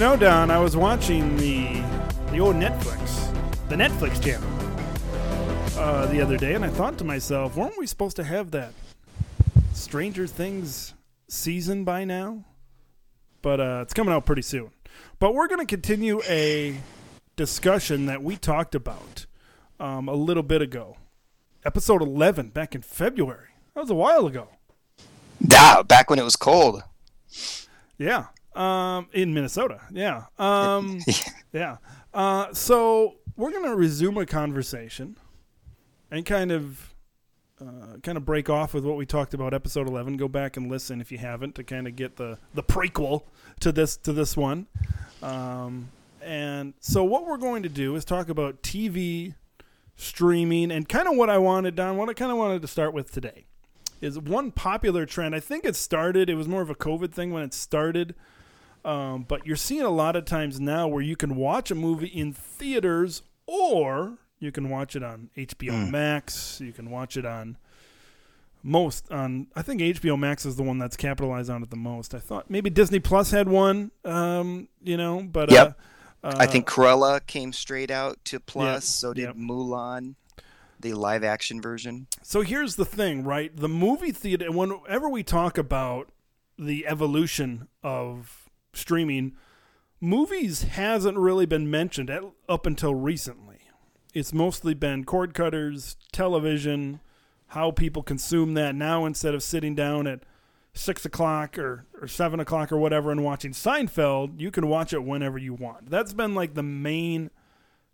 know, Don, I was watching the the old Netflix, the Netflix channel, uh, the other day, and I thought to myself, weren't we supposed to have that Stranger Things season by now? But uh, it's coming out pretty soon. But we're going to continue a discussion that we talked about um, a little bit ago, episode eleven, back in February. That was a while ago. Yeah, back when it was cold. Yeah. Um, in Minnesota. Yeah. Um, yeah. Uh, so we're gonna resume a conversation and kind of uh, kind of break off with what we talked about episode 11 go back and listen if you haven't to kind of get the the prequel to this to this one um, and so what we're going to do is talk about tv streaming and kind of what i wanted don what i kind of wanted to start with today is one popular trend i think it started it was more of a covid thing when it started um, but you're seeing a lot of times now where you can watch a movie in theaters or you can watch it on HBO Max. You can watch it on most on. I think HBO Max is the one that's capitalized on it the most. I thought maybe Disney Plus had one. Um, you know, but Yep. uh, uh, I think Cruella came straight out to Plus. so did yep. Mulan, the live action version. So here's the thing, right? The movie theater. Whenever we talk about the evolution of streaming, movies hasn't really been mentioned at, up until recently. It's mostly been cord cutters, television, how people consume that now instead of sitting down at six o'clock or, or seven o'clock or whatever and watching Seinfeld, you can watch it whenever you want. That's been like the main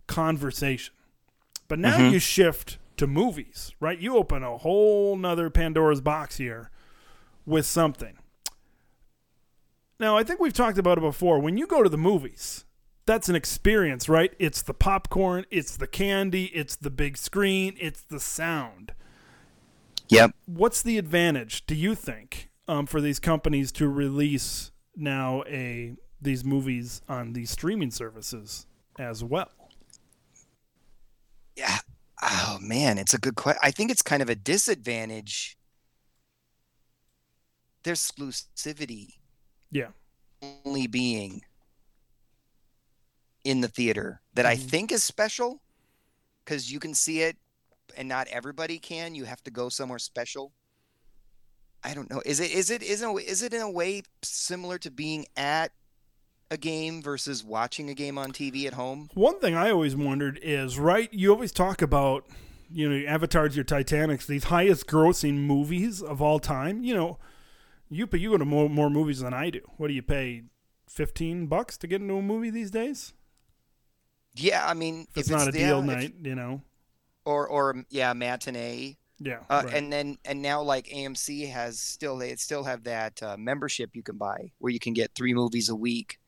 conversation. But now mm-hmm. you shift to movies, right? You open a whole nother Pandora's box here with something. Now, I think we've talked about it before. When you go to the movies, that's an experience, right? It's the popcorn, it's the candy, it's the big screen, it's the sound. Yep. What's the advantage, do you think, um, for these companies to release now a these movies on these streaming services as well? Yeah. Oh man, it's a good question. I think it's kind of a disadvantage. Their exclusivity Yeah. only being in the theater that I Mhm. think is special because you can see it and not everybody can. You have to go somewhere special. I don't know. Is it is it is it is it in a way similar to being at a game versus watching a game on TV at home? One thing I always wondered is right. You always talk about you know Avatars, your Titanics, these highest grossing movies of all time. You know, you pay, you go to more more movies than I do. What do you pay? Fifteen bucks to get into a movie these days? Yeah, I mean, If it's not a deal if- night, you know. or or yeah, matinee. Yeah. Uh, right. And then and now like AMC has still they still have that uh, membership you can buy where you can get three movies a week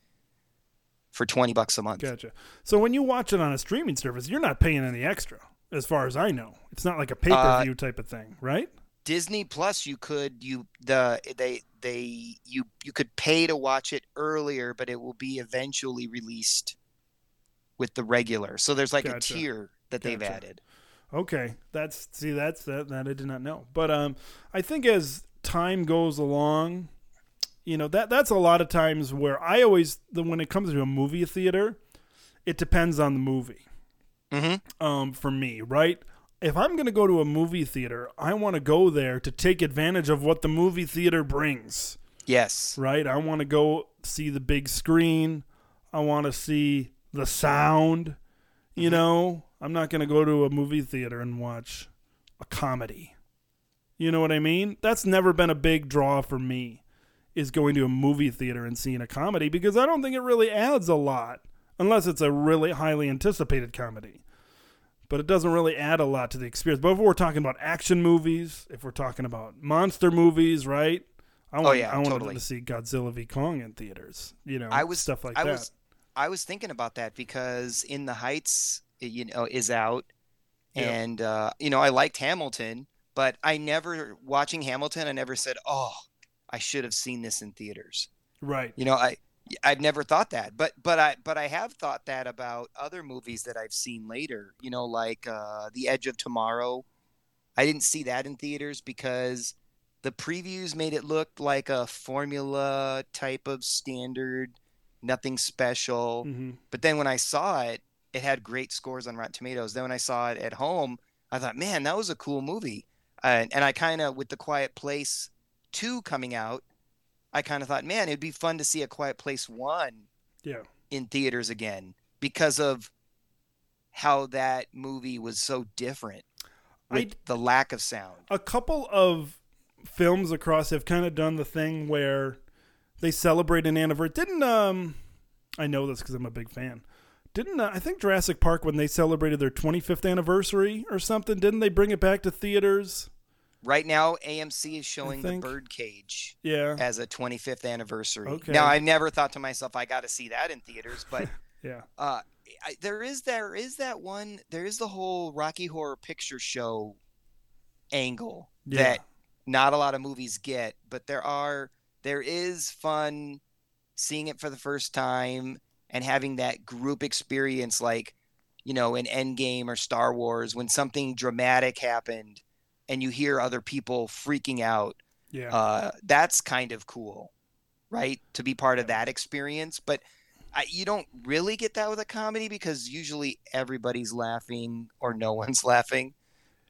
for twenty bucks a month. Gotcha. So when you watch it on a streaming service, you're not paying any extra, as far as I know. It's not like a pay per view type of thing, right? Disney Plus, you could you the they they you you could pay to watch it earlier, but it will be eventually released with the regular. So there's like Gotcha. a tier that they've added. Okay, that's see that's that that I did not know. But um, I think as time goes along, you know that that's a lot of times where I always the when it comes to a movie theater, it depends on the movie. Mm-hmm. Um, for me, right? If I'm gonna go to a movie theater, I want to go there to take advantage of what the movie theater brings. Yes. right? I want to go see the big screen. I want to see the sound. You mm-hmm. know, I'm not going to go to a movie theater and watch a comedy. You know what I mean? That's never been a big draw for me is going to a movie theater and seeing a comedy because I don't think it really adds a lot unless it's a really highly anticipated comedy. But it doesn't really add a lot to the experience. But if we're talking about action movies, if we're talking about monster movies, right? I want, Oh, yeah, I wanted totally. to see Godzilla v Kong in theaters. You know, I was stuff like I that. was I was thinking about that because In the Heights, you know, is out, Yeah. and uh, you know I liked Hamilton, but I never watching Hamilton. I never said, "Oh, I should have seen this in theaters." right. You know, I I've never thought that, but but I but I have thought that about other movies that I've seen later. You know, like uh, The Edge of Tomorrow. I didn't see that in theaters because the previews made it look like a formula type of standard nothing special. hmm But then when I saw it, it had great scores on Rotten Tomatoes. Then when I saw it at home, I thought, man, that was a cool movie. Uh, and I kind of, with The Quiet Place 2 coming out, I kind of thought, man, it'd be fun to see A Quiet Place 1 Yeah. in theaters again because of how that movie was so different with I- the lack of sound. a couple of films across have kind of done the thing where they celebrate an anniversary. Didn't um, I know this because I'm a big fan. Didn't uh, I think Jurassic Park when they celebrated their 25th anniversary or something? Didn't they bring it back to theaters? Right now, AMC is showing The Birdcage Yeah, as a 25th anniversary. Okay. Now, I never thought to myself, I got to see that in theaters, but yeah. uh, I, there is there is that one. There is the whole Rocky Horror Picture Show angle Yeah. that not a lot of movies get, but there are there is fun seeing it for the first time and having that group experience like you know in Endgame or Star Wars when something dramatic happened and you hear other people freaking out Yeah. uh, that's kind of cool, right? To be part of that experience. But I, you don't really get that with a comedy because usually everybody's laughing or no one's laughing.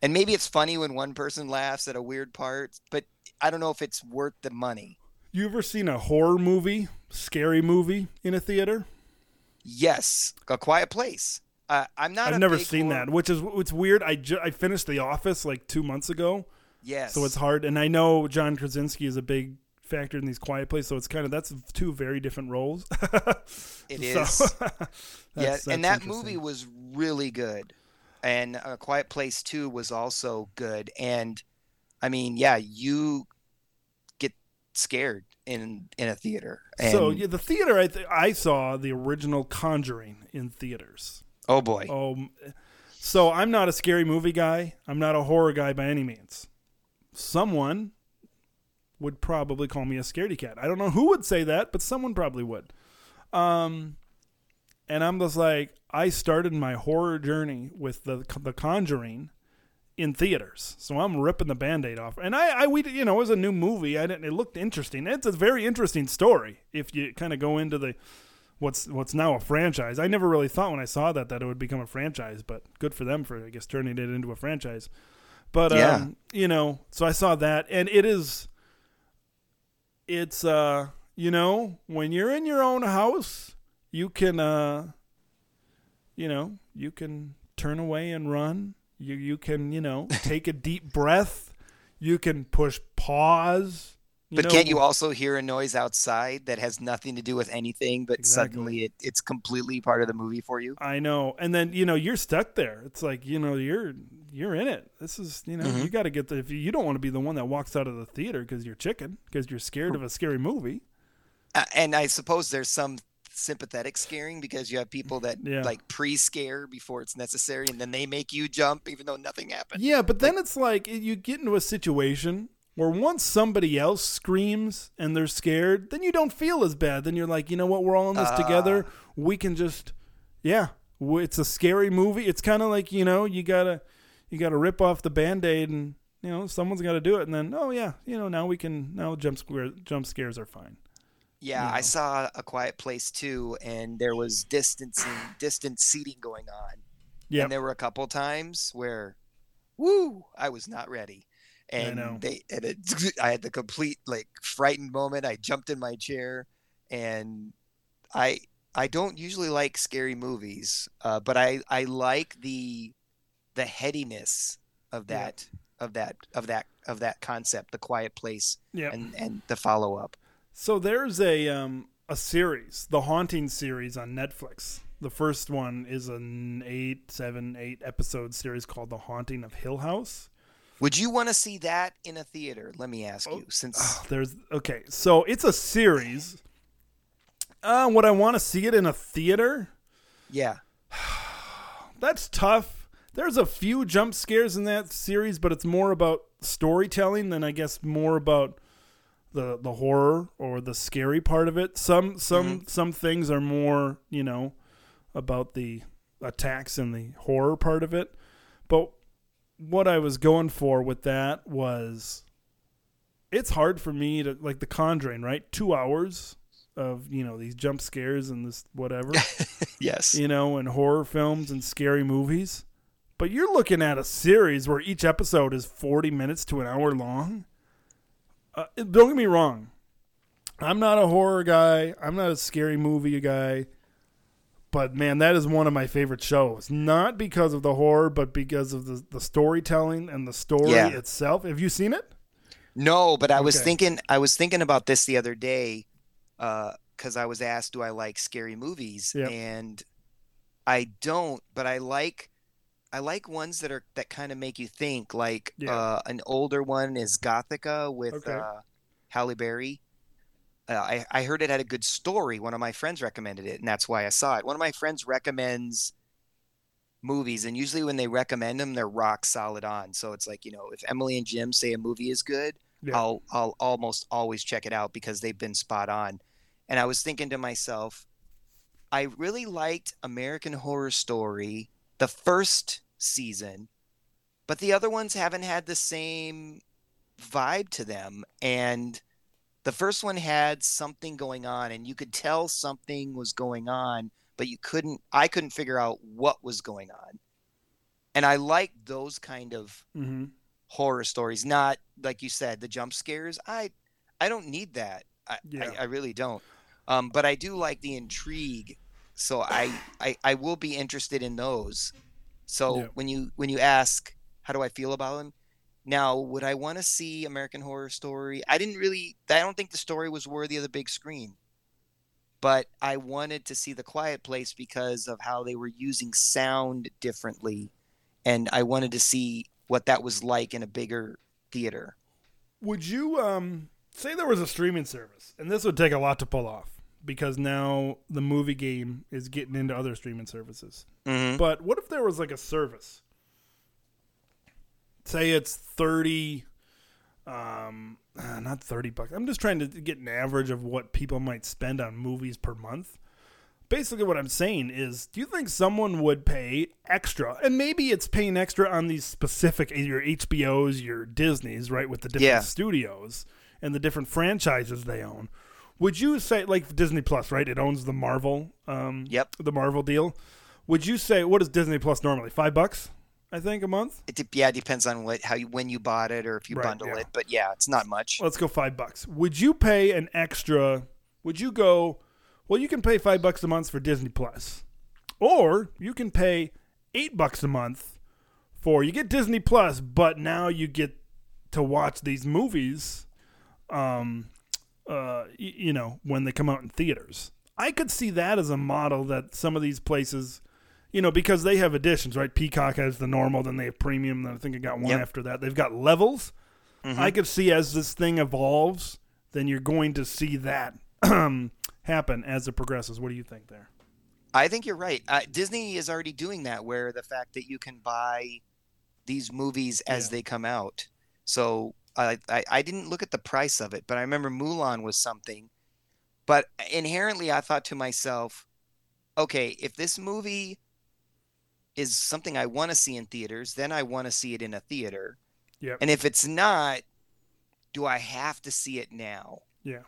And maybe it's funny when one person laughs at a weird part, but I don't know if it's worth the money. you ever seen a horror movie, scary movie in a theater? Yes, A Quiet Place. Uh, I'm not. I've never seen horror- that, which is it's weird. I ju- I finished The Office like two months ago, Yes. so it's hard. And I know John Krasinski is a big factor in these Quiet Place, so it's kind of that's two very different roles. it is. That's- yeah, and that movie was really good, and A Quiet Place Two was also good. And I mean, yeah, you get scared in in a theater. And, so yeah, the theater I th- I saw the original Conjuring in theaters. Oh boy, Um, so I'm not a scary movie guy. I'm not a horror guy by any means. Someone would probably call me a scaredy cat. I don't know who would say that, but someone probably would. Um, and I'm just like, I started my horror journey with the the Conjuring in theaters, so I'm ripping the band-aid off. And I, I we, you know, it was a new movie. I didn't. It looked interesting. It's a very interesting story if you kind of go into the what's what's now a franchise. I never really thought when I saw that that it would become a franchise, but good for them for I guess turning it into a franchise. But Yeah. um, you know, so I saw that, and it is, it's uh, you know, when you're in your own house, you can uh, you know, you can turn away and run. You you can you know take a deep breath. You can push pause. You but know, can't you also hear a noise outside that has nothing to do with anything, but Exactly. suddenly it, it's completely part of the movie for you? I know. And then, you know, you're stuck there. It's like, you know, you're you're in it. This is, you know, Mhm. you got to get the if you, you don't want to be the one that walks out of the theater cuz you're chicken because you're scared of a scary movie. Uh, and I suppose there's some sympathetic scaring because you have people that Yeah. like pre-scare before it's necessary, and then they make you jump even though nothing happened. Yeah, but then it's like you get into a situation where once somebody else screams and they're scared, then you don't feel as bad. Then you're like, you know what? We're all in this together. Ah. We can just, yeah. It's a scary movie. It's kind of like you know, you gotta, you gotta rip off the band aid, and you know, someone's got to do it. And then, oh yeah, you know, now we can now jump scare jump scares are fine. Yeah, you know. I saw a quiet place too, and there was distancing, distance seating going on. Yeah, And there were a couple times where, woo, I was not ready. And they, and it, I had the complete like frightened moment. I jumped in my chair, and I, I don't usually like scary movies, uh, but I, I like the, the headiness of Yeah. that, of that, of that, of that concept, the quiet place, yeah. and and the follow up. So there's a um a series, the Haunting series on Netflix. The first one is an eight, seven, eight episode series called The Haunting of Hill House. Would you want to see that in a theater? Let me ask Oh, you, since Oh, there's okay, so it's a series. Uh, would I want to see it in a theater? yeah, That's tough. There's a few jump scares in that series, but it's more about storytelling than I guess more about the the horror or the scary part of it. Some some some things are more, you know, about the attacks and the horror part of it. But what I was going for with that was it's hard for me to like the conjuring, right? 2 hours of you know these jump scares and this whatever, yes. you know, and horror films and scary movies. But you're looking at a series where each episode is 40 minutes to an hour long. Uh, don't get me wrong. I'm not a horror guy. I'm not a scary movie guy. But man, that is one of my favorite shows. Not because of the horror, but because of the, the storytelling and the story Yeah. itself. Have you seen it? No, but I was thinking I was thinking about this the other day because I was asked, do I like scary movies? Yep. And I don't, but I like I like ones that are that kind of make you think. Like Yeah. uh, an older one is Gothika with Okay. uh, Halle Berry. Uh, I I heard it had a good story. One of my friends recommended it, and that's why I saw it. One of my friends recommends movies, and usually when they recommend them, they're rock solid on. So it's like you know, if Emily and Jim say a movie is good, Yeah. I'll I'll almost always check it out because they've been spot on. And I was thinking to myself, I really liked American Horror Story the first season, but the other ones haven't had the same vibe to them. And the first one had something going on, and you could tell something was going on, but you couldn't. I couldn't figure out what was going on. And I like those kind of Mm-hmm. horror stories not like you said the jump scares i i don't need that i Yeah. I, I really don't um but i do like the intrigue so I, I i will be interested in those so Yeah. when you when you ask how do i feel about them now would i want to see american horror story i didn't really i don't think the story was worthy of the big screen but i wanted to see the quiet place because of how they were using sound differently and i wanted to see what that was like in a bigger theater Would you um say there was a streaming service, and this would take a lot to pull off because now the movie game is getting into other streaming services. mm-hmm. But what if there was like a service? Say it's thirty, um, uh, not thirty bucks. I'm just trying to get an average of what people might spend on movies per month. Basically, what I'm saying is, do you think someone would pay extra? And maybe it's paying extra on these specific your HBOs, your Disney's, right, with the different Yeah. studios and the different franchises they own. Would you say like Disney Plus, right? It owns the Marvel, um, Yep. the Marvel deal. Would you say what is Disney Plus normally? Five bucks, I think, a month. it yeah it depends on what how you when you bought it or if you Right, bundle yeah. it but yeah it's not much Let's go five bucks. Would you pay an extra? Would you go? Well, you can pay five bucks a month for Disney Plus, or you can pay eight bucks a month for you get Disney Plus, but now you get to watch these movies. Um, uh, y- you know when they come out in theaters. I could see that as a model that some of these places, you know, because they have editions, right? Peacock has the normal, then they have premium. Then I think I got one Yep. after that. They've got levels. Mhm. I could see as this thing evolves, then you're going to see that happen as it progresses. What do you think there? i think you're right uh, disney is already doing that where the fact that you can buy these movies as Yeah. they come out so I, I i didn't look at the price of it but i remember mulan was something but inherently i thought to myself okay if this movie is something i want to see in theaters then i want to see it in a theater Yep. and if it's not do i have to see it now Yeah.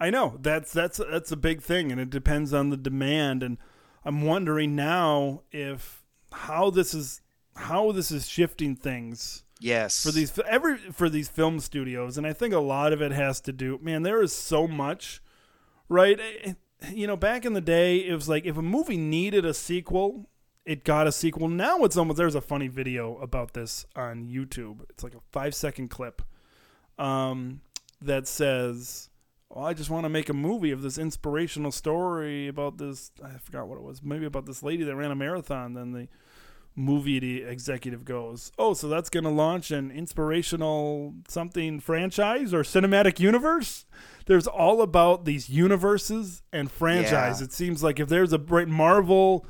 I know that's that's that's a big thing, and it depends on the demand. And I'm wondering now if how this is how this is shifting things yes for these every for these film studios, and I think a lot of it has to do. Man, there is so much, right? Eh, You know, back in the day, it was like if a movie needed a sequel, it got a sequel. Now it's almost there's a funny video about this on YouTube. It's like a five second clip um, that says, "Oh, I just want to make a movie of this inspirational story about this. I forgot what it was. Maybe about this lady that ran a marathon." Then the movie the executive goes, "Oh, so that's going to launch an inspirational something franchise or cinematic universe." There's all about these universes and franchise. Yeah. It seems like if there's a right Marvel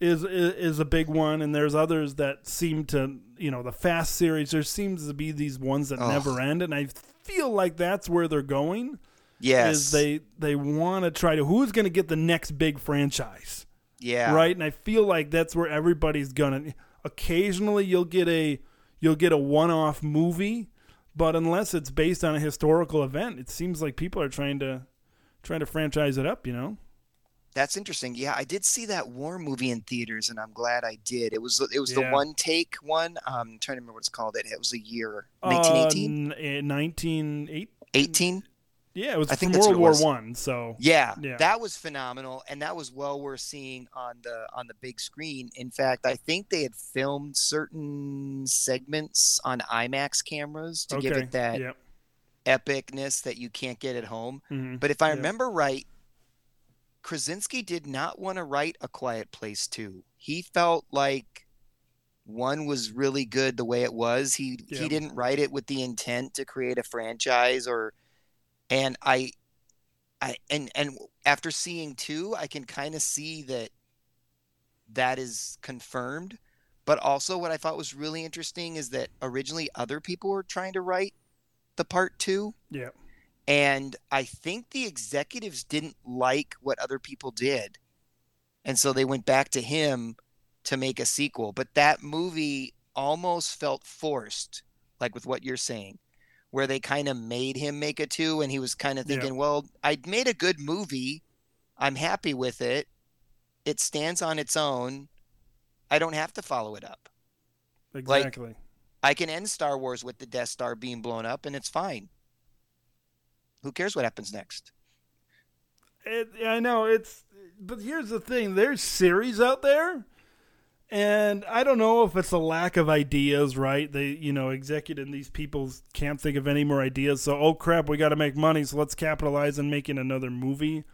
is, is is a big one, and there's others that seem to you know the Fast series. There seems to be these ones that Ugh. never end, and I feel like that's where they're going. yes Is they they want to try to who's going to get the next big franchise, yeah right? And I feel like that's where everybody's gonna. Occasionally, you'll get a you'll get a one off movie, but unless it's based on a historical event, it seems like people are trying to trying to franchise it up. You know. That's interesting. Yeah, I did see that War movie in theaters, and I'm glad I did. It was it was Yeah. the one take one. Um, I'm trying to remember what it's called. It it was a year 1918, Uh, n- 1908. 18. Yeah, it was I think from World War. One. So Yeah, Yeah. that was phenomenal, and that was well worth seeing on the on the big screen. In fact, I think they had filmed certain segments on IMAX cameras to give it that Yep. epicness that you can't get at home. Mhm. But if I Yeah. remember right, Krasinski did not want to write A Quiet Place 2. He felt like one was really good the way it was. He Yeah. he didn't write it with the intent to create a franchise or and I I and and after seeing 2, I can kind of see that that is confirmed. But also what I thought was really interesting is that originally other people were trying to write the part 2 Yeah. and I think the executives didn't like what other people did. And so they went back to him to make a sequel. But that movie almost felt forced, like with what you're saying, where they kind of made him make a two and he was kind of Yeah. thinking, well, I made a good movie. I'm happy with it. It stands on its own. I don't have to follow it up. Exactly. I can end Star Wars with the Death Star being blown up and it's fine. Who cares what happens next? It, I know it's, but here's the thing: there's series out there, and I don't know if it's a lack of ideas. Right? They, you know, executive these people can't think of any more ideas. So, oh crap, we got to make money. So let's capitalize on making another movie.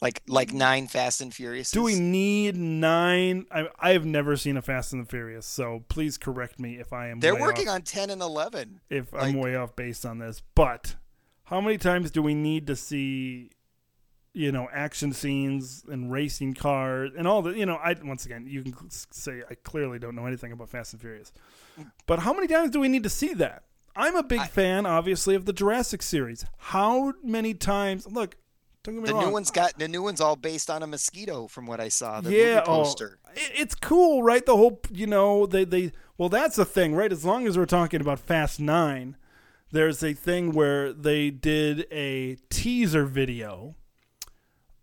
Like like nine Fast and Furious. Do we need nine? I, I have never seen a Fast and the Furious, so please correct me if I am. They're working off, on ten and eleven. if like- I'm way off based on this. But how many times do we need to see? You know, action scenes and racing cars and all the, you know, I once again, you can say I clearly don't know anything about Fast and Furious, but how many times do we need to see that? I'm a big I- fan, obviously, of the Jurassic series. How many times? Look, don't get me The wrong. new one's got the new one's all based on a mosquito, from what I saw. The yeah, movie oh, poster. it- it's cool, right? The whole, you know, they they well, that's the thing, right? As long as we're talking about Fast Nine, there's a thing where they did a teaser video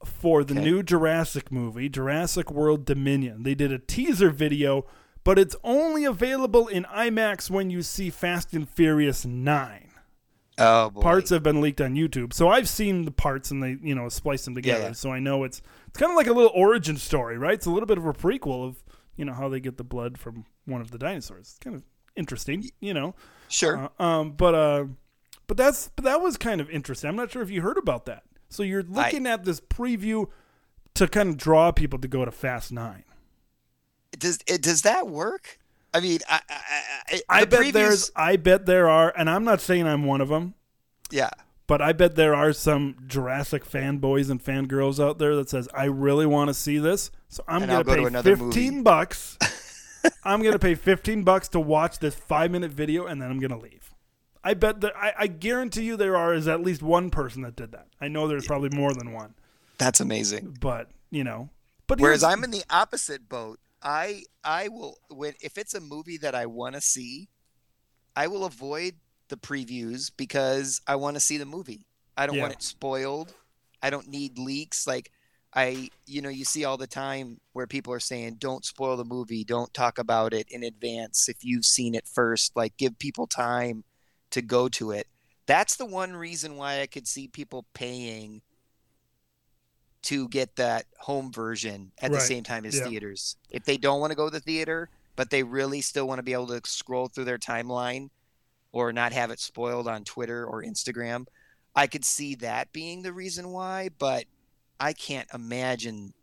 for the Okay. new Jurassic movie, Jurassic World Dominion. They did a teaser video, but it's only available in IMAX when you see Fast and Furious 9. Oh boy. Parts have been leaked on YouTube. So I've seen the parts and they, you know, splice them together. yeah. So I know it's it's kind of like a little origin story, right? It's a little bit of a prequel of, you know, how they get the blood from one of the dinosaurs. It's kind of interesting, you know. sure. Uh, um, but uh, but that's but that was kind of interesting. I'm not sure if you heard about that. So you're looking at this preview to kind of draw people to go to Fast Nine. does it does that work? I mean, I I, I, I bet there's I bet there are, and I'm not saying I'm one of them, yeah. but I bet there are some Jurassic fanboys and fangirls out there that says I really want to see this, so I'm And gonna go pay to another 15 movie. bucks. I'm gonna pay 15 bucks to watch this five minute video, and then I'm gonna leave. I bet that I, I guarantee you there are is at least one person that did that. I know there's probably more than one, That's amazing. but you know, but Whereas I'm in the opposite boat. I I will when if it's a movie that I want to see, I will avoid the previews because I want to see the movie. I don't want Yeah. it spoiled. I don't need leaks like I you know you see all the time where people are saying don't spoil the movie, don't talk about it in advance if you've seen it first, like give people time to go to it. That's the one reason why I could see people paying to get that home version at the same time as Yeah. theaters. If they don't want to go to the theater, but they really still want to be able to scroll through their timeline or not have it spoiled on Twitter or Instagram, I could see that being the reason why, but I can't imagine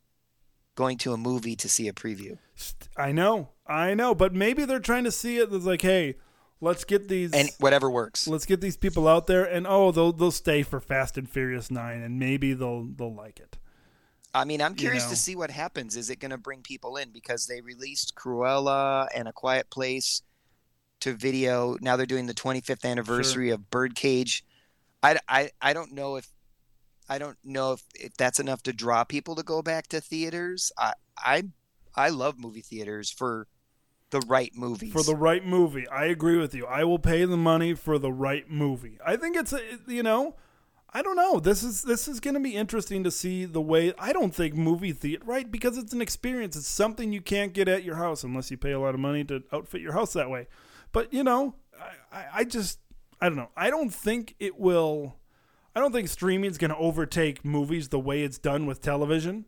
going to a movie to see a preview. I know, I know, but maybe they're trying to see it as like, hey, let's get these And whatever works. let's get these people out there, and oh, they'll they'll stay for Fast and Furious Nine, and maybe they'll they'll like it. I mean, I'm you curious know. to see what happens. Is it going to bring people in because they released Cruella and A Quiet Place to video? Now they're doing the 25th anniversary of Birdcage. I, I, I don't know if I don't know if, if that's enough to draw people to go back to theaters. I I I love movie theaters for the right movies. for the right movie. I agree with you. I will pay the money for the right movie. I think it's a, you know, I don't know. This is this is going to be interesting to see the way. I don't think movie theater right because it's an experience. It's something you can't get at your house unless you pay a lot of money to outfit your house that way. But you know, I, I, I just I don't know. I don't think it will. I don't think streaming is going to overtake movies the way it's done with television.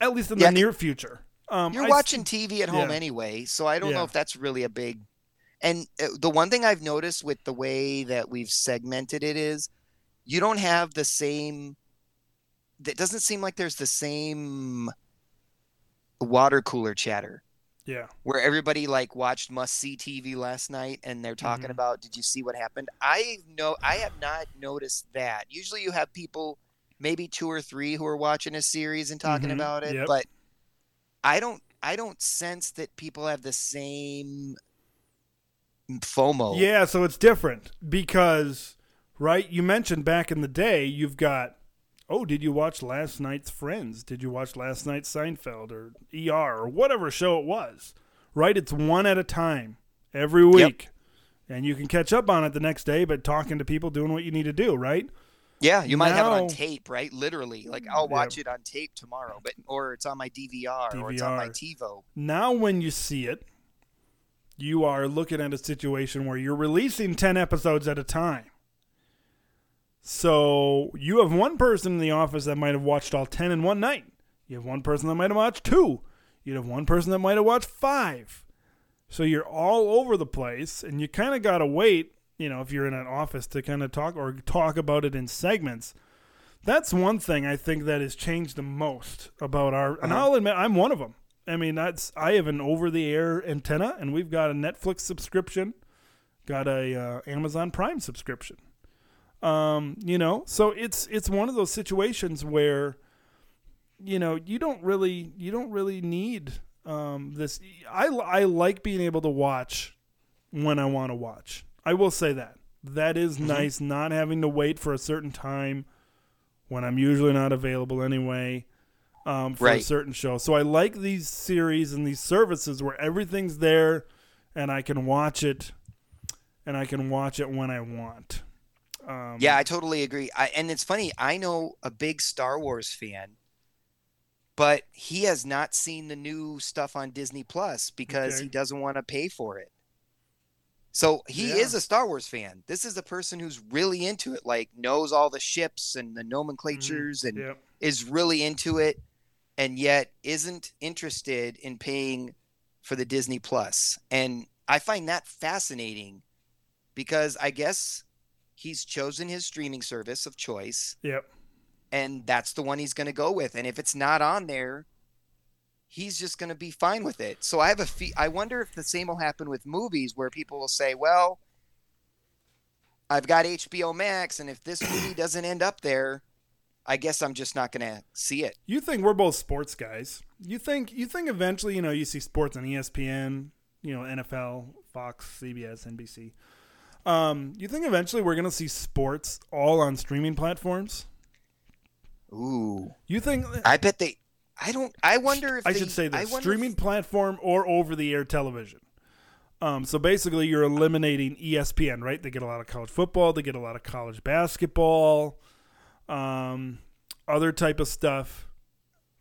At least in Yeah, the near future. Um, You're I- watching TV at home yeah. anyway, so I don't Yeah. know if that's really a big. And uh, the one thing I've noticed with the way that we've segmented it is, you don't have the same. It doesn't seem like there's the same water cooler chatter Yeah. where everybody like watched must see TV last night and they're talking Mhm. about did you see what happened? I know I have not noticed that. Usually you have people maybe two or three who are watching a series and talking Mhm. about it, Yep. but I don't I don't sense that people have the same FOMO. Yeah, so it's different because, right? You mentioned back in the day, you've got, oh, did you watch last night's Friends? Did you watch last night's Seinfeld or ER or whatever show it was? Right? It's one at a time every week. And you can catch up on it the next day, but talking to people, doing what you need to do, right? Yeah, you might have it on tape, right? Literally. Like I'll watch it on tape tomorrow, but or it's on my DVR, or it's on my TiVo. Now, when you see it, you are looking at a situation where you're releasing 10 episodes at a time. So you have one person in the office that might have watched all 10 in one night. You have one person that might have watched two. You'd have one person that might have watched five. So you're all over the place, and you kind of got to wait, you know, if you're in an office to kind of talk or talk about it in segments. That's one thing I think that has changed the most about our, and Uh-huh. I'll admit I'm one of them. I mean, that's I have an over-the-air antenna, and we've got a Netflix subscription, got a uh, Amazon Prime subscription. Um, you know, so it's it's one of those situations where, you know, you don't really you don't really need um, this. I I like being able to watch when I want to watch. I will say that that is nice, not having to wait for a certain time when I'm usually not available anyway um, for a Right. certain show. So I like these series and these services where everything's there and I can watch it and I can watch it when I want. Um, Yeah, I totally agree. I, and it's funny, I know a big Star Wars fan, but he has not seen the new stuff on Disney Plus because Okay. he doesn't want to pay for it. So he Yeah. is a Star Wars fan. This is a person who's really into it, like knows all the ships and the mm-hmm. nomenclatures and Yep. is really into it and yet isn't interested in paying for the Disney Plus. And I find that fascinating because I guess he's chosen his streaming service of choice Yep. and that's the one he's going to go with. And if it's not on there, he's just going to be fine with it. So I have a fe- I wonder if the same will happen with movies where people will say, "Well, I've got HBO Max and if this movie doesn't end up there, I guess I'm just not going to see it." You think we're both sports guys? You think you think eventually, you know, you see sports on ESPN, you know, NFL, Fox, CBS, NBC. Um, you think eventually we're going to see sports all on streaming platforms? Ooh. You think I bet they I don't I wonder if I they- should say this: streaming if- platform or over-the-air television. Um, so basically, you're eliminating ESPN, right? They get a lot of college football, they get a lot of college basketball, um, other type of stuff.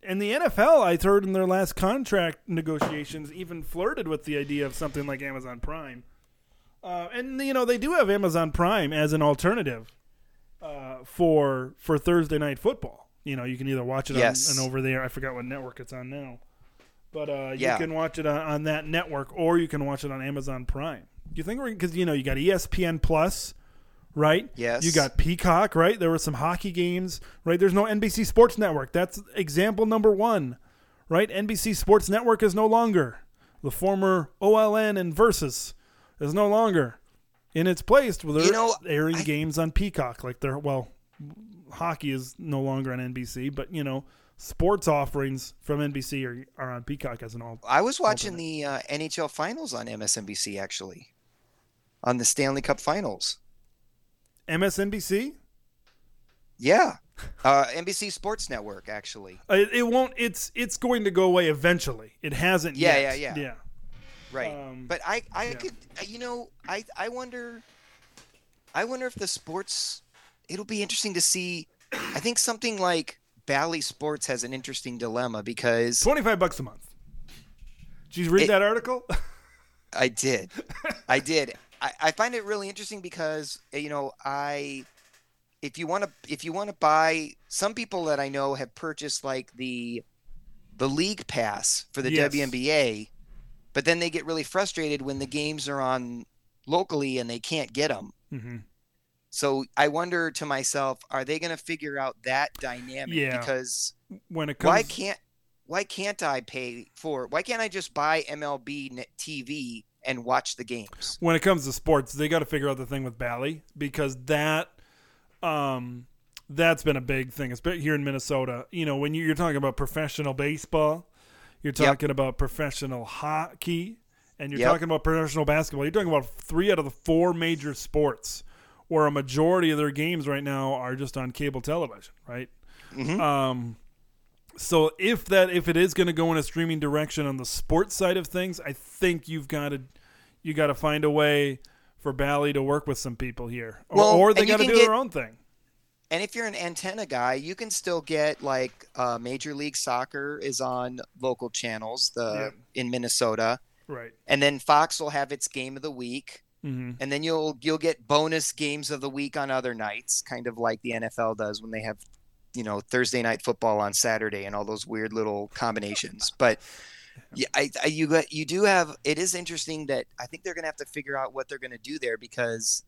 And the NFL, I heard in their last contract negotiations, even flirted with the idea of something like Amazon Prime. Uh, and you know, they do have Amazon Prime as an alternative uh, for for Thursday night football. You know, you can either watch it Yes. on, on over there. I forgot what network it's on now, but uh, Yeah. you can watch it on, on that network, or you can watch it on Amazon Prime. Do you think we're because you know you got ESPN Plus, right? Yes. You got Peacock, right? There were some hockey games, right? There's no NBC Sports Network. That's example number one, right? NBC Sports Network is no longer the former OLN and Versus is no longer in its place. Well, they're You know, airing I- games on Peacock, like they're well, hockey is no longer on NBC, but you know, sports offerings from NBC are, are on Peacock as an all. I was watching the uh, NHL finals on MSNBC actually. On the Stanley Cup finals. MSNBC. Yeah. Uh, NBC Sports Network, actually. Uh, It, it won't. It's it's going to go away eventually. It hasn't Yeah, yet. yeah, yeah. Yeah. Right. Um, but I, I yeah. could, you know, I, I wonder, I wonder if the sports it'll be interesting to see. I think something like Bally Sports has an interesting dilemma because Twenty five bucks a month. Did you read It- that article? I did. I did. I, I find it really interesting because uh, you know I, if you want to, if you want to buy, some people that I know have purchased like the, the league pass for the Yes. WNBA, but then they get really frustrated when the games are on locally and they can't get them. mm-hmm. So I wonder to myself, are they going to figure out that dynamic? Yeah. Because When it comes, why can't why can't I pay for? Why can't I just buy MLB TV and watch the games? when it comes to sports, they got to figure out the thing with Bally because that, um, that's been a big thing. It's been here in Minnesota. You know, when you- you're talking about professional baseball, you're Yep. talking about professional hockey, and you're Yep. talking about professional basketball. You're talking about three out of the four major sports, where a majority of their games right now are just on cable television, right? Mhm. Um, so if that if it is going to go in a streaming direction on the sports side of things, I think you've got to you got to find a way for Bally to work with some people here, or, Well, or they got to do get- their own thing. And if you're an antenna guy, you can still get like uh, Major League Soccer is on local channels, the in Minnesota, Right. and then Fox will have its game of the week, hmm and then you'll you'll get bonus games of the week on other nights, kind of like the NFL does when they have, you know, Thursday night football on Saturday and all those weird little combinations. But yeah, I, I you got you do have. It is interesting that I think they're gonna have to figure out what they're gonna do there because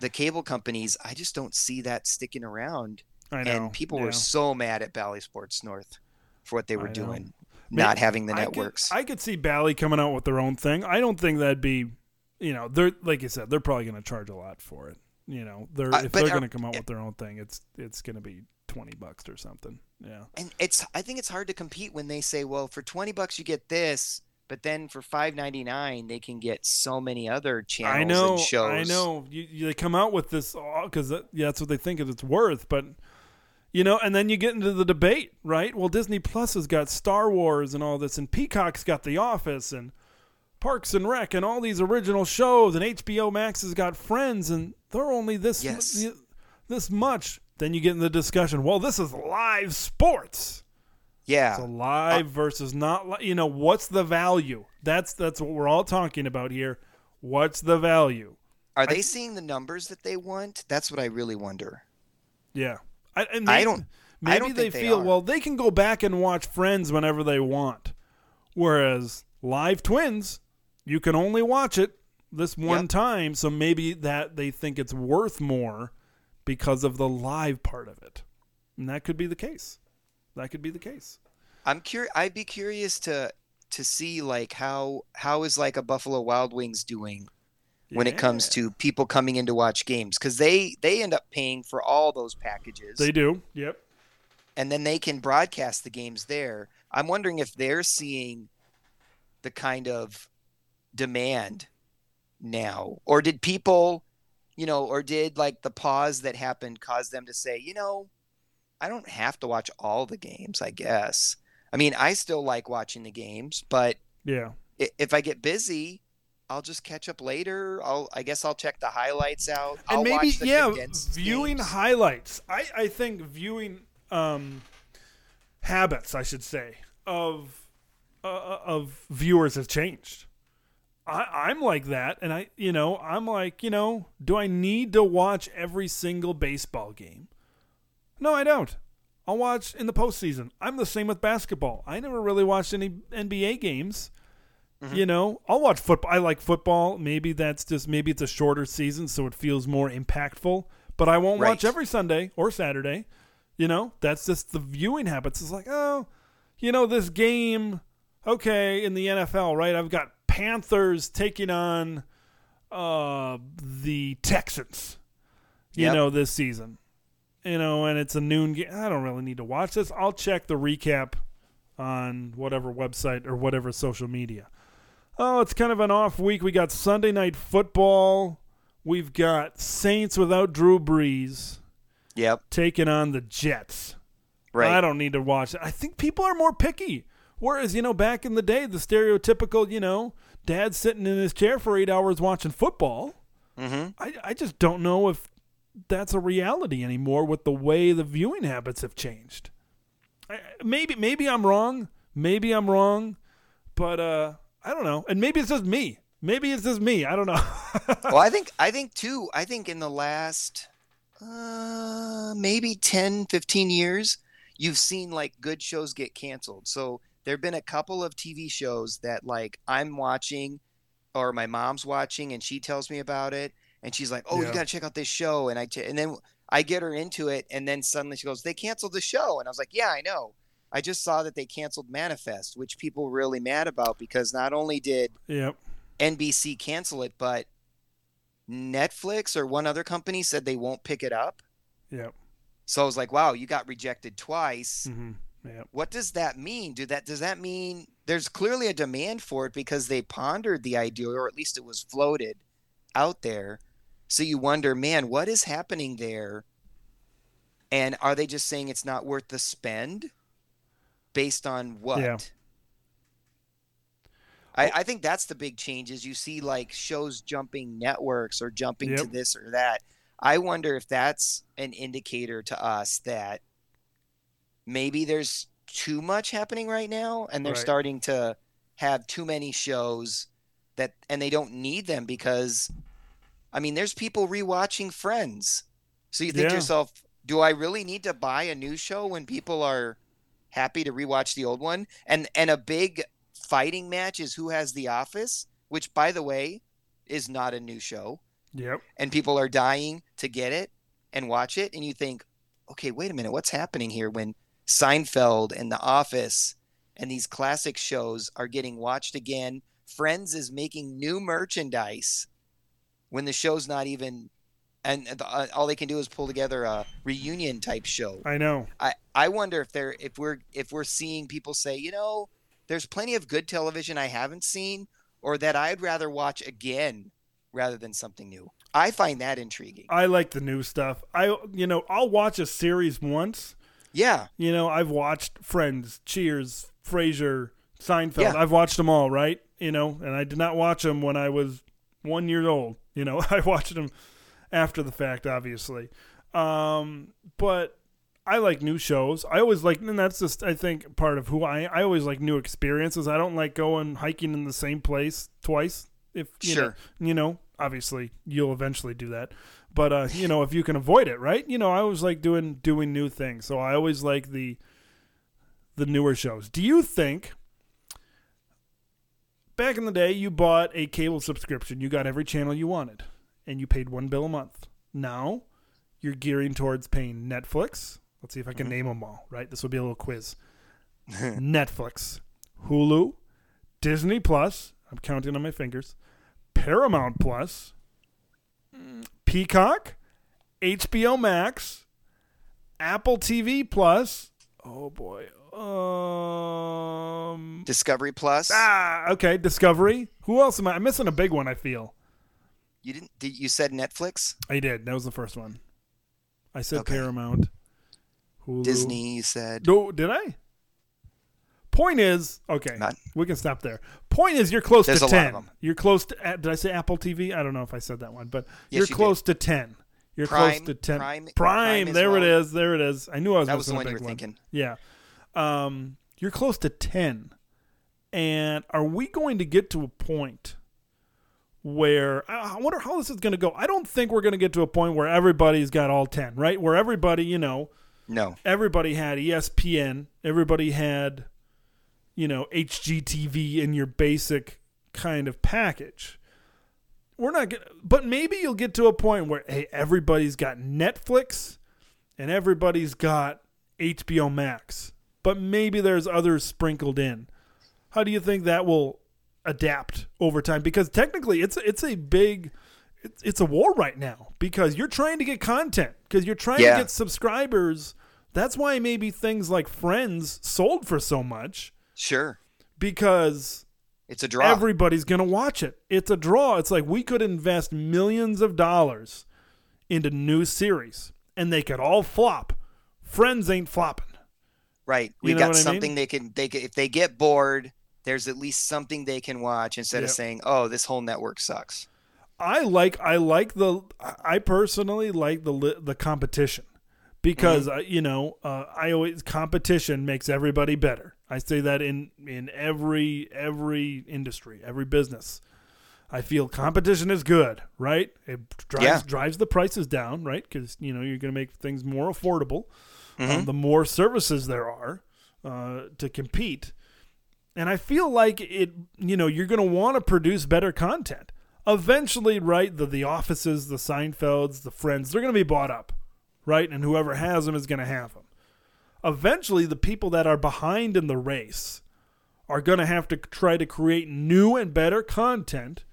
the cable companies, I just don't see that sticking around. I know. And people were so mad at Bally Sports North for what they were doing, not having the I could- networks. I could see Bally coming out with their own thing. I don't think that'd be, you know, they're like you said, they're probably going to charge a lot for it. You know, they're Uh, if they're going to come out with their own thing, it's it's going to be twenty bucks or something. Yeah. and it's I think it's hard to compete when they say, well, for twenty bucks you get this, but then for five ninety nine they can get so many other channels I know, and shows. I know. You, you, they come out with this because that, yeah, that's what they think it's worth. But you know, and then you get into the debate, right? Well, Disney Plus has got Star Wars and all this, and Peacock's got The Office and Parks and Rec and all these original shows, and HBO Max has got Friends, and they're only this Yes. this much. Then you get in the discussion. Well, this is live sports. Yeah, So live uh, versus not li- you know what's the value? That's that's what we're all talking about here. What's the value? are they seeing the numbers that they want? That's what I really wonder. Yeah. I, and I don't- I Maybe don't they they feel well they can go back and watch Friends whenever they want, whereas live twins you can only watch it this one Yep. time. So maybe that they think it's worth more because of the live part of it, and that could be the case. That could be the case. I'm curious. I'd be curious to to see like how how is like a Buffalo Wild Wings doing when it comes to people coming in to watch games because they they end up paying for all those packages They do. Yep. and then they can broadcast the games there. I'm wondering if they're seeing the kind of demand now, or did people, you know, or did like the pause that happened cause them to say, you know, I don't have to watch all the games. I guess. I mean, I still like watching the games, but Yeah. if I get busy. I'll just catch up later. I'll, I guess I'll check the highlights out. I'll and maybe yeah viewing games. highlights i i think viewing um habits i should say of uh, of viewers has changed I, I'm like that, and I, you know, I'm like, you know, do I need to watch every single baseball game? No, I don't. I'll watch in the postseason. I'm the same with basketball. I never really watched any NBA games. Mm-hmm. You know, I'll watch football. I like football. Maybe that's just maybe it's a shorter season, so it feels more impactful. But I won't watch every Sunday or Saturday. You know, that's just the viewing habits. It's like, oh, you know, this game. Okay, in the NFL, right? I've got Panthers taking on uh, the Texans. You Yep. know, this season. You know, and it's a noon game. I don't really need to watch this. I'll check the recap on whatever website or whatever social media. Oh, it's kind of an off week. We got Sunday night football. We've got Saints without Drew Brees Yep. taking on the Jets. Right. I don't need to watch it. I think people are more picky. Whereas, you know, back in the day, the stereotypical, you know, dad sitting in his chair for eight hours watching football. mm-hmm. I, I just don't know if that's a reality anymore with the way the viewing habits have changed. I, maybe maybe I'm wrong. Maybe I'm wrong, but uh, I don't know. And maybe it's just me. Maybe it's just me. I don't know. well, I think I think too. I think in the last uh, maybe 10, 15 years, you've seen like good shows get canceled. So there've been a couple of TV shows that like I'm watching or my mom's watching and she tells me about it and she's like, "Oh, yeah. you got to check out this show." And I t- and then I get her into it and then suddenly she goes, "They canceled the show." And I was like, "Yeah, I know." I just saw that they canceled Manifest, which people were really mad about because not only did yep. NBC cancel it, but Netflix or one other company said they won't pick it up. Yep. So I was like, wow, you got rejected twice. Mm-hmm. What does that mean? Do that does that mean there's clearly a demand for it because they pondered the idea, or at least it was floated out there. So you wonder, man, what is happening there? And are they just saying it's not worth the spend? Based on what? Yeah. I, I think that's the big change is you see like shows jumping networks or jumping yep. to this or that. I wonder if that's an indicator to us that maybe there's too much happening right now and they're right. starting to have too many shows that and they don't need them because I mean there's people rewatching Friends. So you think yeah. to yourself, do I really need to buy a new show when people are happy to rewatch the old one? And and a big fighting match is who has the office, which by the way is not a new show. Yep. And people are dying to get it and watch it and you think, "Okay, wait a minute, what's happening here when Seinfeld and The Office and these classic shows are getting watched again? Friends is making new merchandise when the show's not even and the, uh, all they can do is pull together a reunion type show. I know. I I wonder if they're if we're if we're seeing people say, you know, there's plenty of good television I haven't seen or that I'd rather watch again rather than something new. I find that intriguing. I like the new stuff. I you know, I'll watch a series once. Yeah. You know, I've watched Friends, Cheers, Frasier, Seinfeld. Yeah. I've watched them all, right? You know, and I did not watch them when I was 1 year old. You know, I watched them after the fact obviously. Um, but I like new shows. I always like, and that's just I think part of who I. I always like new experiences. I don't like going hiking in the same place twice. If you sure, know, you know, obviously you'll eventually do that, but uh, you know, if you can avoid it, right? You know, I always like doing doing new things. So I always like the the newer shows. Do you think? Back in the day, you bought a cable subscription. You got every channel you wanted, and you paid one bill a month. Now, you're gearing towards paying Netflix, Let's see if I can mm-hmm. name them all, right? This will be a little quiz. Netflix, Hulu, Disney Plus, I'm counting on my fingers, Paramount Plus, Peacock, HBO Max, Apple TV Plus. Oh boy. Um Discovery Plus. Ah, okay, Discovery. Who else am I? I'm missing a big one, I feel. You didn't did you said Netflix? I did. That was the first one. I said okay. Paramount. Hulu. Disney, you said. No, did I? Point is, okay, Not, we can stop there. Point is, you're close to ten. You're close to. Did I say Apple TV? I don't know if I said that one, but yes, you're you close did. to ten. You're Prime, close to ten. Prime. Prime. Prime there well. it is. There it is. I knew I was. That was the one you were one. thinking. Yeah. Um, you're close to ten, and are we going to get to a point? where I wonder how this is going to go. I don't think we're going to get to a point where everybody's got all 10, right? Where everybody, you know, no. Everybody had ESPN. Everybody had, you know, HGTV in your basic kind of package. We're not going but maybe you'll get to a point where hey, everybody's got Netflix and everybody's got HBO Max. But maybe there's others sprinkled in. How do you think that will adapt over time? Because technically it's it's a big it's, it's a war right now because you're trying to get content because you're trying yeah. to get subscribers that's why maybe things like Friends sold for so much. Sure. Because it's a draw. Everybody's going to watch it. It's a draw. It's like we could invest millions of dollars into new series and they could all flop. Friends ain't flopping. Right. We got something mean? they can they can if they get bored, there's at least something they can watch instead yep. of saying, "Oh, this whole network sucks." I like I like the I personally like the the competition because uh, you know uh, I always competition makes everybody better. I say that in in every every industry, every business. I feel competition is good, right? It drives Yeah. drives the prices down, right? Because you know you're going to make things more affordable. Mm-hmm. Um, the more services there are uh, to compete, and I feel like it. You know, you're going to want to produce better content. Eventually, right? The the offices, the Seinfelds, the Friends, they're going to be bought up, right? And whoever has them is going to have them. Eventually, the people that are behind in the race are going to have to try to create new and better content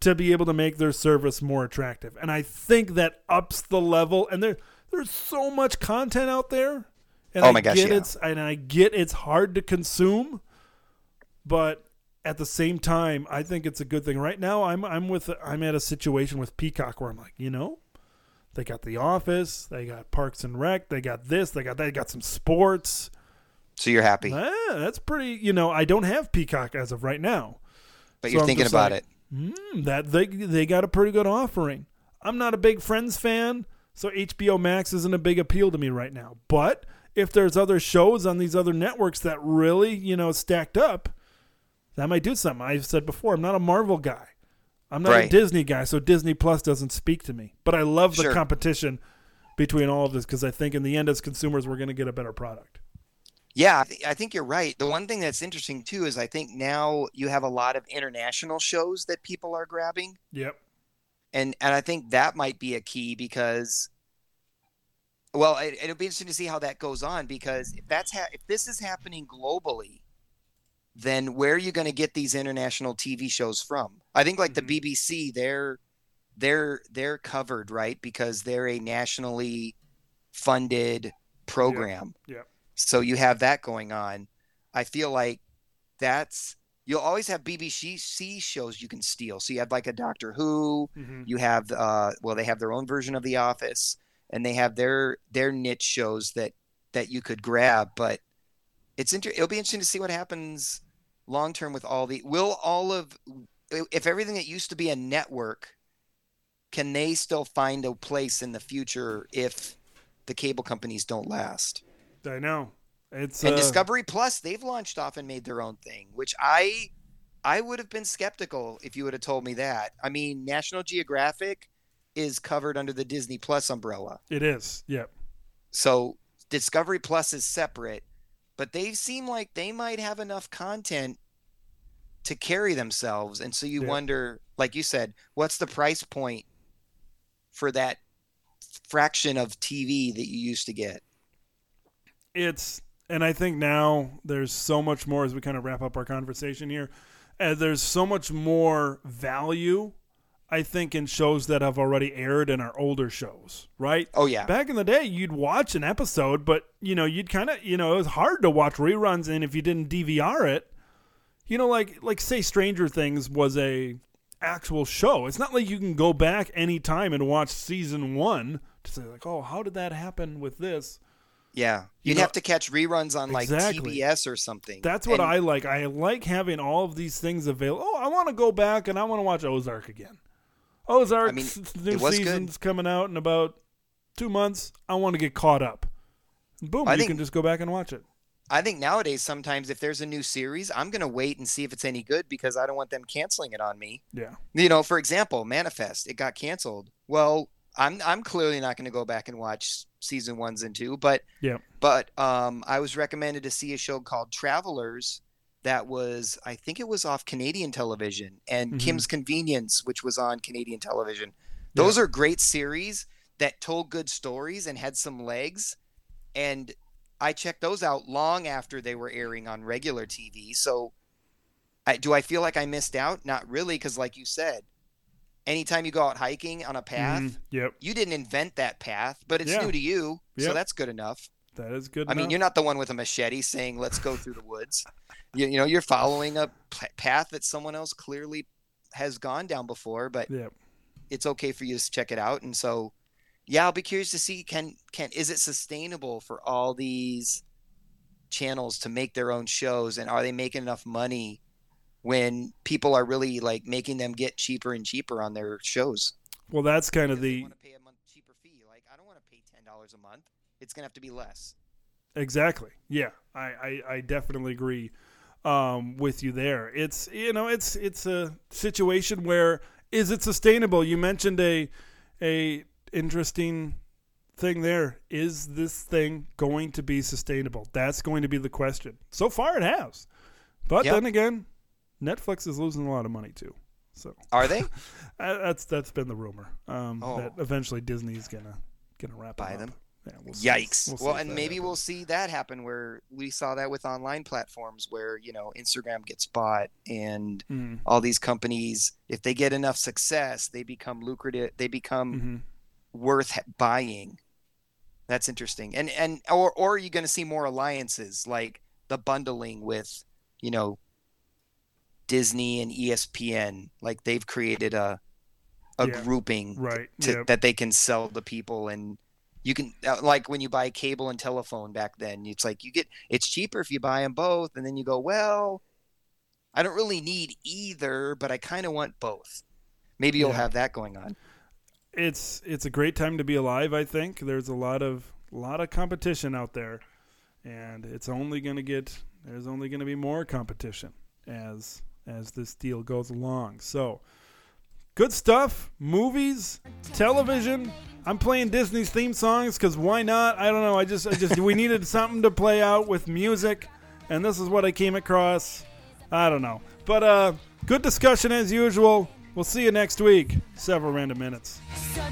to be able to make their service more attractive. And I think that ups the level. And there, there's so much content out there. And Oh I gosh, get yeah. it's and I get it's hard to consume, but at the same time, I think it's a good thing. Right now, I'm I'm with I'm at a situation with Peacock where I'm like, you know, they got The Office, they got Parks and Rec, they got this, they got that, they got some sports. So you're happy, that's pretty. You know, I don't have Peacock as of right now. but so you're I'm thinking about like, it. Mm, that they they got a pretty good offering. I'm not a big Friends fan, so HBO Max isn't a big appeal to me right now. But if there's other shows on these other networks that really, you know, stacked up, that might do something. I've said before, I'm not a Marvel guy. I'm not a Disney guy, so Disney Plus doesn't speak to me. But I love the Sure. competition between all of this because I think in the end, as consumers, we're going to get a better product. Yeah, I, th- I think you're right. The one thing that's interesting too is I think now you have a lot of international shows that people are grabbing, Yep. and and I think that might be a key because, well, it, it'll be interesting to see how that goes on because if that's ha- if this is happening globally, then where are you going to get these international TV shows from? I think like Mhm. the BBC, they're they're they're covered right because they're a nationally funded program. Yep. So you have that going on. I feel like that's you'll always have BBC shows you can steal. So you have like a Doctor Who, Mm-hmm. you have uh well they have their own version of The Office and they have their their niche shows that that you could grab, but it's inter- it'll be interesting to see what happens long term with all the will all of if everything that used to be a network can they still find a place in the future if the cable companies don't last? I know. It's and uh, Discovery Plus, they've launched off and made their own thing, which I I would have been skeptical if you would have told me that. I mean, National Geographic is covered under the Disney Plus umbrella. It is. Yep. So Discovery Plus is separate, but they seem like they might have enough content to carry themselves. And so you Yeah. wonder, like you said, what's the price point for that fraction of TV that you used to get? it's and I think now there's so much more as we kind of wrap up our conversation here. Uh, there's so much more value, I think, in shows that have already aired and are older shows, right? Oh yeah. Back in the day, you'd watch an episode, but you know, you'd kind of, you know, it was hard to watch reruns, and if you didn't DVR it, you know, like like say Stranger Things was a actual show. It's not like you can go back anytime and watch season one to say like, oh, how did that happen with this? Yeah, You you'd know- have to catch reruns on like Exactly. TBS or something. That's what And- I like. I like having all of these things available. Oh, I want to go back and I want to watch Ozark again. Ozark's I mean, new was good. season's coming out in about two months. I want to get caught up. Boom, I you think- can just go back and watch it. I think nowadays sometimes if there's a new series, I'm gonna wait and see if it's any good because I don't want them canceling it on me. Yeah. You know, for example, Manifest, it got canceled. Well, I'm I'm clearly not going to go back and watch season ones and two, but Yeah. but um, I was recommended to see a show called Travelers that was I think it was off Canadian television and Mhm. Kim's Convenience, which was on Canadian television. Those are great series that told good stories and had some legs, and I checked those out long after they were airing on regular TV. So, I, do I feel like I missed out? Not really, because like you said, anytime you go out hiking on a path, Mhm. Yep. you didn't invent that path, but it's Yeah. new to you, so that's good enough. That is good. I mean, you're not the one with a machete saying "Let's go through the woods." You, you know, you're following a p- path that someone else clearly has gone down before, but Yep. it's okay for you to check it out. And so, yeah, I'll be curious to see can can is it sustainable for all these channels to make their own shows, and are they making enough money when people are really like making them get cheaper and cheaper on their shows. Well, that's kind of Because they the want to pay a month cheaper fee. Like I don't want to pay ten dollars a month. It's gonna have to be less. Exactly. Yeah, I, I, I definitely agree um, with you there. It's you know it's it's a situation where is it sustainable? You mentioned a a interesting thing there. Is this thing going to be sustainable? That's going to be the question. So far, it has, but Yep. then again, Netflix is losing a lot of money too. So Are they? that's that's been the rumor um, Oh. that eventually Disney's gonna gonna wrap Buy up. Yeah, we'll. Yikes. We'll and maybe happens. we'll see that happen where we saw that with online platforms where, you know, Instagram gets bought and Mm, all these companies, if they get enough success, they become lucrative, they become mhm. worth buying. That's interesting. And and or or are you going to see more alliances like the bundling with, you know, Disney and ESPN, like they've created a a Yeah. grouping Right. to, yep. that they can sell to people and you can uh, like when you buy cable and telephone back then it's like you get it's cheaper if you buy them both and then you go well i don't really need either but i kind of want both maybe you'll Yeah. have that going on it's it's a great time to be alive. I think there's a lot of lot of competition out there, and it's only going to get there's only going to be more competition as as this deal goes along. So good stuff. Movies, television. I'm playing Disney's theme songs because why not? I don't know. I just I just we needed something to play out with music, and this is what I came across. I don't know, but uh, good discussion as usual. We'll see you next week. Several random minutes. So